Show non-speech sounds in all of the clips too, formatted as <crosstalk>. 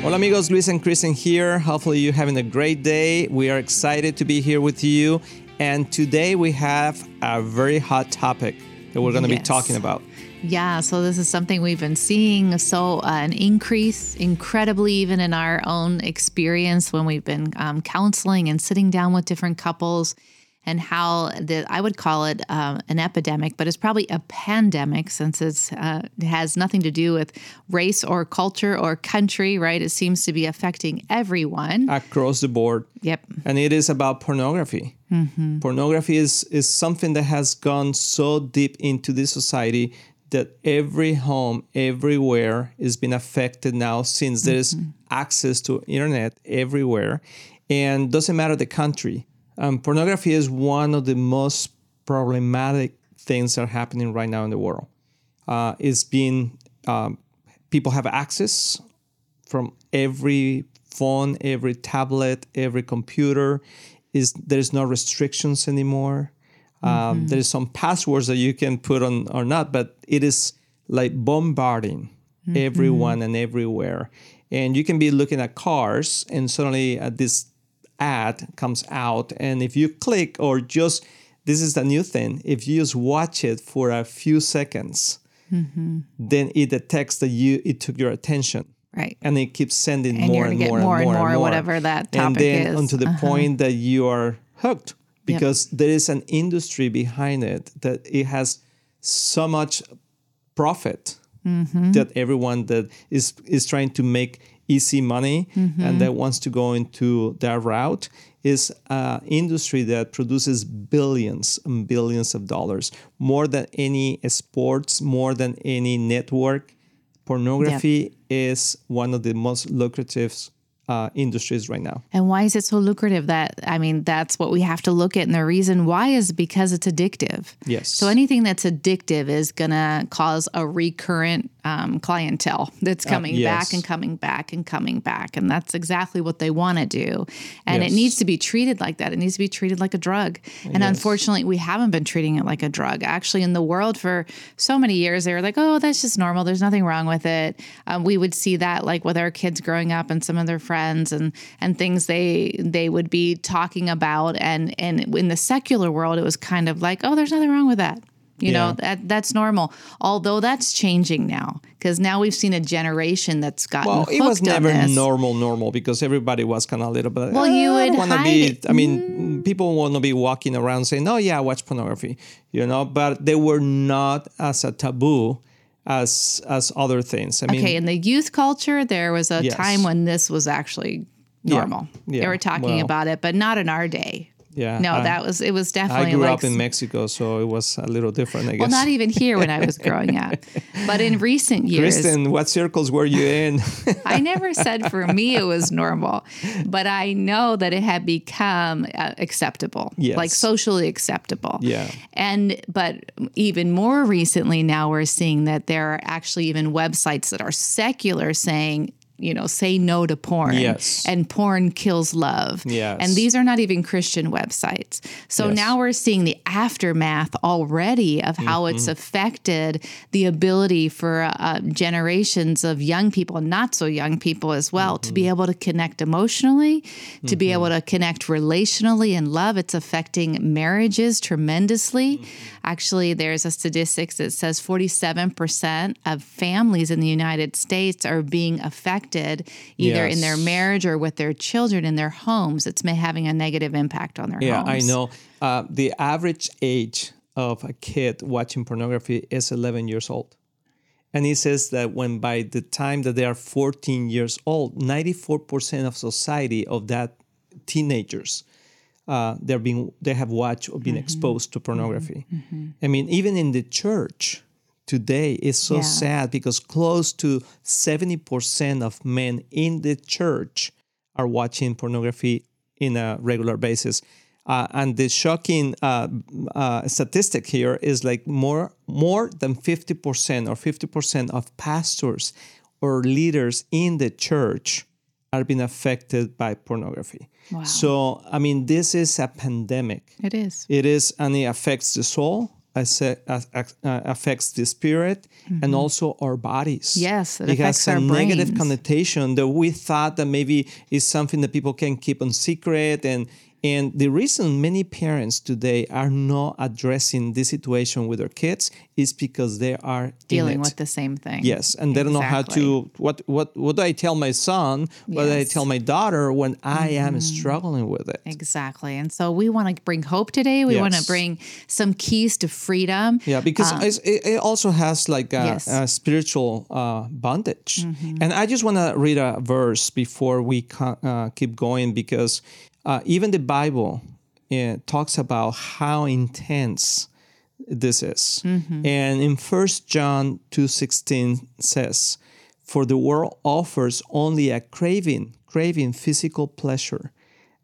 Hola amigos, Luis and Kristen here. Hopefully you're having a great day. We are excited to be here with you. And today we have a very hot topic that we're going to be talking about. Yeah, so this is something we've been seeing. So, uh, an increase incredibly, even in our own experience when we've been um, counseling and sitting down with different couples, and how the I would call it um, an epidemic, but it's probably a pandemic since it's uh, it has nothing to do with race or culture or country, right? It seems to be affecting everyone. Across the board. Yep. and it is about pornography. Pornography is is something that has gone so deep into this society that every home, everywhere, is being affected now since there is access to internet everywhere, and doesn't matter the country. Um, pornography is one of the most problematic things that are happening right now in the world. Uh, it's being um, people have access from every phone, every tablet, every computer. Is there's no restrictions anymore. Um, there is some passwords that you can put on or not, but it is like bombarding everyone and everywhere. And you can be looking at cars, and suddenly at this ad comes out, and if you click or just this is the new thing, if you just watch it for a few seconds, then it detects that you it took your attention Right. and it keeps sending And more and more, more and and more, more, and more, whatever that and topic then is. unto the Uh-huh. point that you are hooked because there is an industry behind it that it has so much profit Mm-hmm. that everyone that is is trying to make easy money Mm-hmm. and that wants to go into that route is an industry that produces billions and billions of dollars more than any sports more than any network pornography is one of the most lucrative uh, industries right now And why is it so lucrative? That I mean, that's what we have to look at. And the reason why is because it's addictive. Yes. So anything that's addictive is going to cause a recurrent um, clientele that's coming yes. back and coming back and coming back. And that's exactly what they want to do. And Yes. it needs to be treated like that. It needs to be treated like a drug. And unfortunately, we haven't been treating it like a drug. Actually, in the world for so many years, they were like, oh, that's just normal. There's nothing wrong with it. Um, we would see that like with our kids growing up and some of their friends and and things they they would be talking about. And and in the secular world, it was kind of like, oh, there's nothing wrong with that. You Yeah. know, that that's normal. Although that's changing now because now we've seen a generation that's gotten well it was never normal normal because everybody was kind of a little bit Well, you "Ah, would wanna hide be it." i mean people want to be walking around saying oh yeah i watch pornography you know but they were not as a taboo as as other things i mean Okay, in the youth culture, there was a Yes. time when this was actually normal. Yeah, They were talking well- about it, but not in our day. Yeah No, I, that was it was definitely. I grew like up in mexico so it was a little different i guess well, not even here when I was <laughs> growing up, but in recent years, kristen what circles were you in I never <laughs> said for me it was normal, but I know that it had become uh, acceptable, Yes. like socially acceptable. Yeah. And but even more recently, now we're seeing that there are actually even websites that are secular saying. You know, say no to porn. Yes. And porn kills love. Yes. And these are not even Christian websites. So Yes. now we're seeing the aftermath already of how it's Mm-hmm. affected the ability for uh, generations of young people, not so young people as well, to Mm-hmm. be able to connect emotionally, to be able to connect relationally and love. It's affecting marriages tremendously. Mm-hmm. Actually, there's a statistics that says 47% of families in the United States are being affected either in their marriage or with their children in their homes. It's having a negative impact on their yeah homes. i know uh, the average age of a kid watching pornography is 11 years old And he says that when by the time that they are 14 years old, 94% of society of that teenagers, uh, they're being they have watched or been exposed to pornography. I mean, even in the church today is so Yeah. sad because close to 70% of men in the church are watching pornography in a regular basis. Uh, and the shocking uh, uh, statistic here is like more more than 50% or 50% of pastors or leaders in the church are being affected by pornography. Wow. So, I mean, this is a pandemic. It is. It is, and it affects the soul, affects the spirit mm-hmm. and also our bodies. Yes, it, it has a negative connotation that we thought that maybe is something that people can keep on secret and and the reason many parents today are not addressing this situation with their kids is because they are dealing with the same thing. Yes, and they exactly. don't know how to what what what do I tell my son? What yes. do I tell my daughter when I mm-hmm. am struggling with it? Exactly. And so we want to bring hope today. We yes. want to bring some keys to freedom. Yeah, because um, it, it, also has like a, yes. a spiritual uh, bondage. Mm-hmm. And I just want to read a verse before we uh, keep going because uh, even the Bible uh, talks about how intense this is. Mm-hmm. And in First John 2:16 says, "For the world offers only a craving, craving physical pleasure,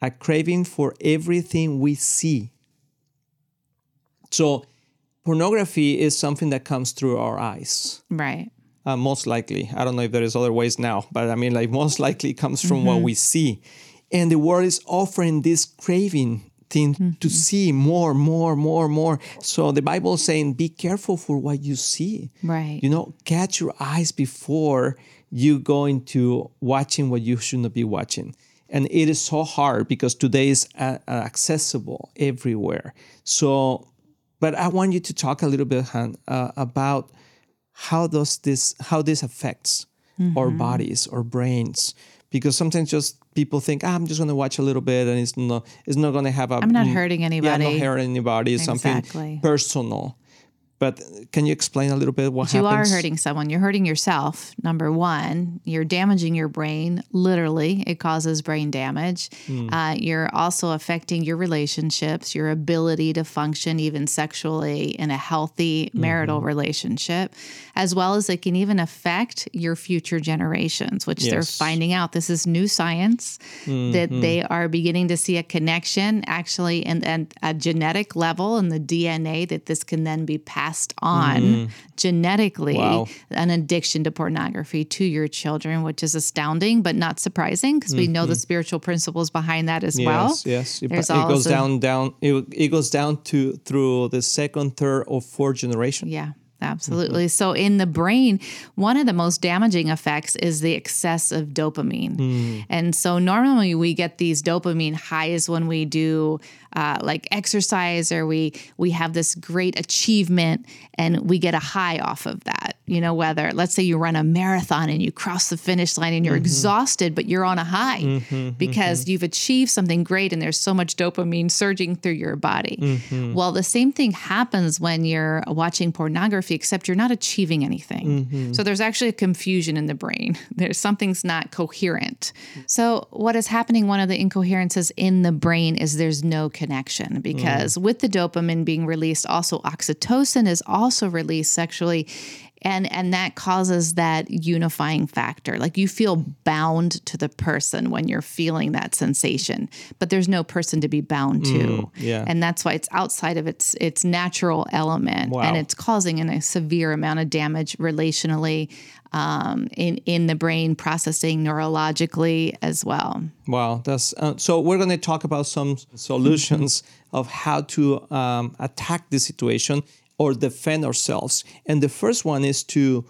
a craving for everything we see." So, pornography is something that comes through our eyes. Right. Uh, most likely. I don't know if there is other ways now, but I mean, like most likely comes from mm-hmm. what we see. And the world is offering this craving thing mm-hmm. to see more, more, more, more. So the Bible is saying, be careful for what you see. Right. You know, catch your eyes before you go into watching what you should not be watching. And it is so hard because today is uh, accessible everywhere. So, but I want you to talk a little bit, Han, uh, about how does this, how this affects mm-hmm. our bodies, our brains, because sometimes just people think ah, I'm just going to watch a little bit and it's not it's not going to have a I'm not hurting anybody. Yeah, I'm not hurting anybody. It's exactly. something personal. But can you explain a little bit what you happens? You are hurting someone. You're hurting yourself. Number one, you're damaging your brain. Literally, it causes brain damage. Mm. Uh, you're also affecting your relationships, your ability to function even sexually in a healthy marital mm-hmm. relationship, as well as it can even affect your future generations, which yes. they're finding out. This is new science mm-hmm. that they are beginning to see a connection actually and and a genetic level in the DNA that this can then be passed passed on mm. genetically wow. an addiction to pornography to your children, which is astounding but not surprising because mm-hmm. we know the mm-hmm. spiritual principles behind that as yes, well. Yes, yes. It, it goes down, down. It, it goes down to through the second, third, or fourth generation. Yeah. Absolutely. Mm-hmm. So, in the brain, one of the most damaging effects is the excess of dopamine. Mm. And so, normally we get these dopamine highs when we do uh, like exercise or we we have this great achievement and we get a high off of that you know whether let's say you run a marathon and you cross the finish line and you're mm-hmm. exhausted but you're on a high mm-hmm, because mm-hmm. you've achieved something great and there's so much dopamine surging through your body mm-hmm. well the same thing happens when you're watching pornography except you're not achieving anything mm-hmm. so there's actually a confusion in the brain <laughs> there's something's not coherent so what is happening one of the incoherences in the brain is there's no connection because mm. with the dopamine being released, also oxytocin is also released sexually and and that causes that unifying factor like you feel bound to the person when you're feeling that sensation but there's no person to be bound to mm, yeah. and that's why it's outside of its its natural element wow. and it's causing a severe amount of damage relationally um, in in the brain processing neurologically as well wow that's uh, so we're going to talk about some solutions of how to um, attack this situation or defend ourselves. And the first one is to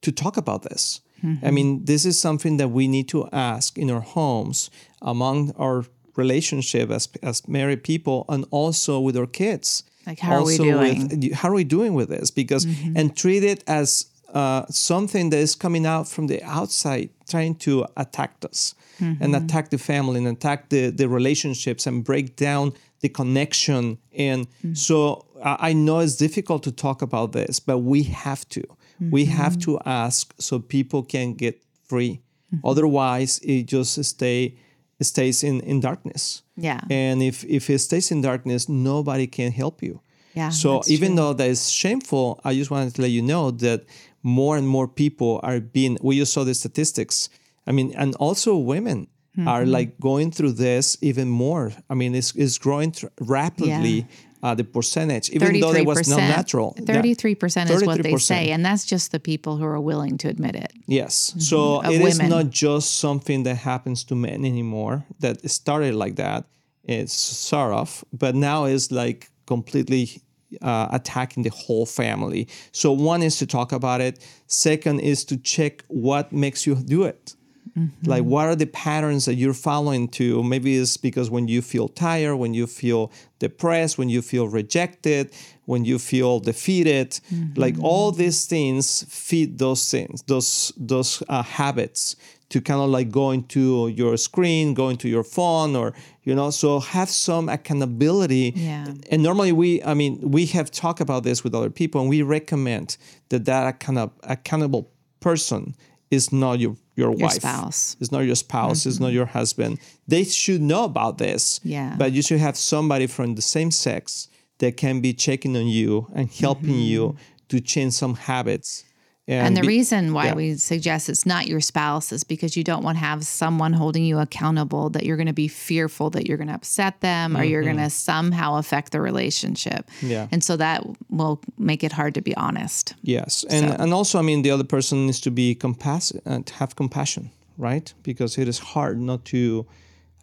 to talk about this. Mm-hmm. I mean, this is something that we need to ask in our homes, among our relationship as as married people, and also with our kids. Like, how also are we doing? With, how are we doing with this? Because mm-hmm. and treat it as uh, something that is coming out from the outside, trying to attack us mm-hmm. and attack the family and attack the the relationships and break down the connection. And mm-hmm. so I know it's difficult to talk about this, but we have to. Mm-hmm. We have to ask so people can get free. Mm-hmm. Otherwise, it just stay it stays in, in darkness. Yeah. And if if it stays in darkness, nobody can help you. Yeah. So even true. though that is shameful, I just wanted to let you know that more and more people are being. We just saw the statistics. I mean, and also women mm-hmm. are like going through this even more. I mean, it's, it's growing th- rapidly. Yeah. Uh, the percentage, even though it was not natural. 33% is what they say. And that's just the people who are willing to admit it. Yes. Mm-hmm. So of it women. is not just something that happens to men anymore, that started like that. It's sort of, but now it's like completely uh, attacking the whole family. So, one is to talk about it. Second is to check what makes you do it. Mm-hmm. Like, what are the patterns that you're following to? Maybe it's because when you feel tired, when you feel depressed, when you feel rejected, when you feel defeated, mm-hmm. like all these things feed those things, those those uh, habits to kind of like go into your screen, go into your phone, or you know, so have some accountability. Yeah. And normally we, I mean, we have talked about this with other people, and we recommend that that kind of accountable person is not your your, your wife, spouse. It's not your spouse. Mm-hmm. It's not your husband. They should know about this. Yeah. But you should have somebody from the same sex that can be checking on you and helping mm-hmm. you to change some habits and, and the be, reason why yeah. we suggest it's not your spouse is because you don't want to have someone holding you accountable that you're going to be fearful that you're going to upset them or mm-hmm. you're going to somehow affect the relationship. Yeah. And so that will make it hard to be honest. Yes. And so. and also I mean the other person needs to be compassionate uh, to have compassion, right? Because it is hard not to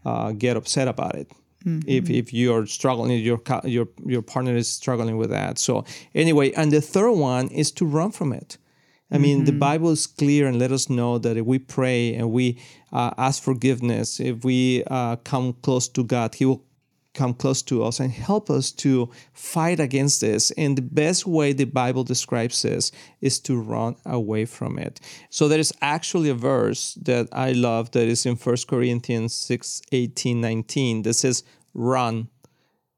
uh, get upset about it. Mm-hmm. If, if you're struggling, your your your partner is struggling with that. So anyway, and the third one is to run from it I mean, mm-hmm. the Bible is clear and let us know that if we pray and we uh, ask forgiveness, if we uh, come close to God, He will come close to us and help us to fight against this. And the best way the Bible describes this is to run away from it. So there is actually a verse that I love that is in 1 Corinthians 6 18, 19 that says, Run.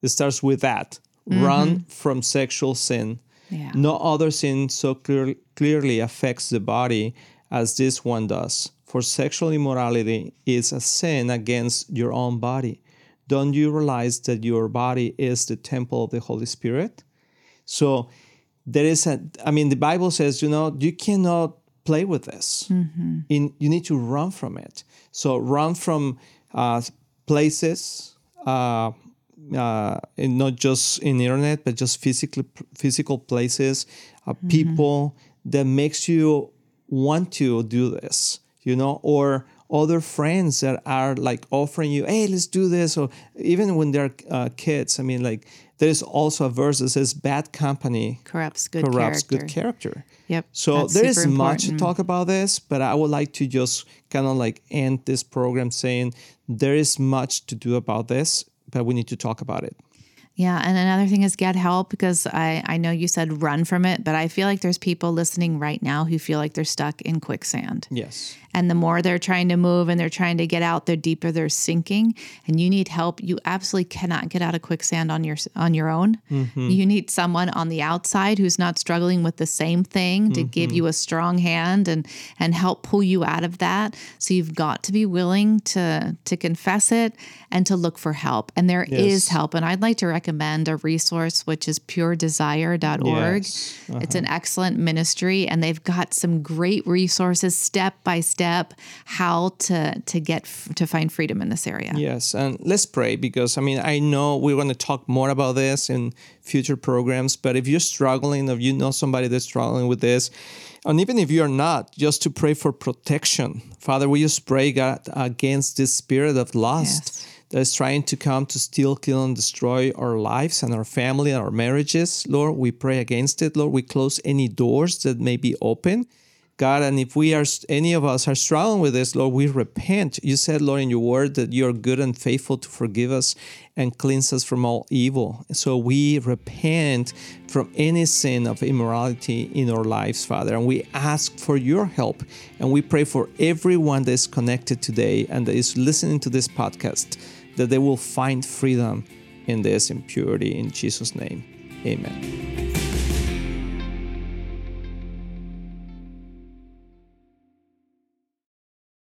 It starts with that. Mm-hmm. Run from sexual sin yeah. No other sin so clear, clearly affects the body as this one does. For sexual immorality is a sin against your own body. Don't you realize that your body is the temple of the Holy Spirit? So there is a, I mean, the Bible says, you know, you cannot play with this. Mm-hmm. In, you need to run from it. So run from uh, places, uh, uh, not just in the internet, but just physically physical places, uh, mm-hmm. people that makes you want to do this, you know, or other friends that are like offering you, hey, let's do this, or even when they're uh, kids. I mean, like there's also a verse that says, "Bad company corrupts good corrupts character. good character." Yep. So there is much to talk about this, but I would like to just kind of like end this program saying there is much to do about this but we need to talk about it. Yeah. And another thing is get help because I, I know you said run from it, but I feel like there's people listening right now who feel like they're stuck in quicksand. Yes. And the more they're trying to move and they're trying to get out, the deeper they're sinking. And you need help. You absolutely cannot get out of quicksand on your on your own. Mm-hmm. You need someone on the outside who's not struggling with the same thing to mm-hmm. give you a strong hand and and help pull you out of that. So you've got to be willing to to confess it and to look for help. And there yes. is help. And I'd like to recommend a resource which is puredesire.org. Yes. Uh-huh. It's an excellent ministry and they've got some great resources step by step how to to get to find freedom in this area. Yes, and let's pray because I mean I know we're going to talk more about this in future programs. But if you're struggling, if you know somebody that's struggling with this, and even if you're not, just to pray for protection, Father, we just pray God against this spirit of lust. Yes that is trying to come to steal, kill, and destroy our lives and our family and our marriages. Lord, we pray against it. Lord, we close any doors that may be open. God, and if we are, any of us are struggling with this, Lord, we repent. You said, Lord, in your word that you are good and faithful to forgive us and cleanse us from all evil. So we repent from any sin of immorality in our lives, Father, and we ask for your help. And we pray for everyone that is connected today and that is listening to this podcast that they will find freedom in this impurity. In Jesus' name, amen.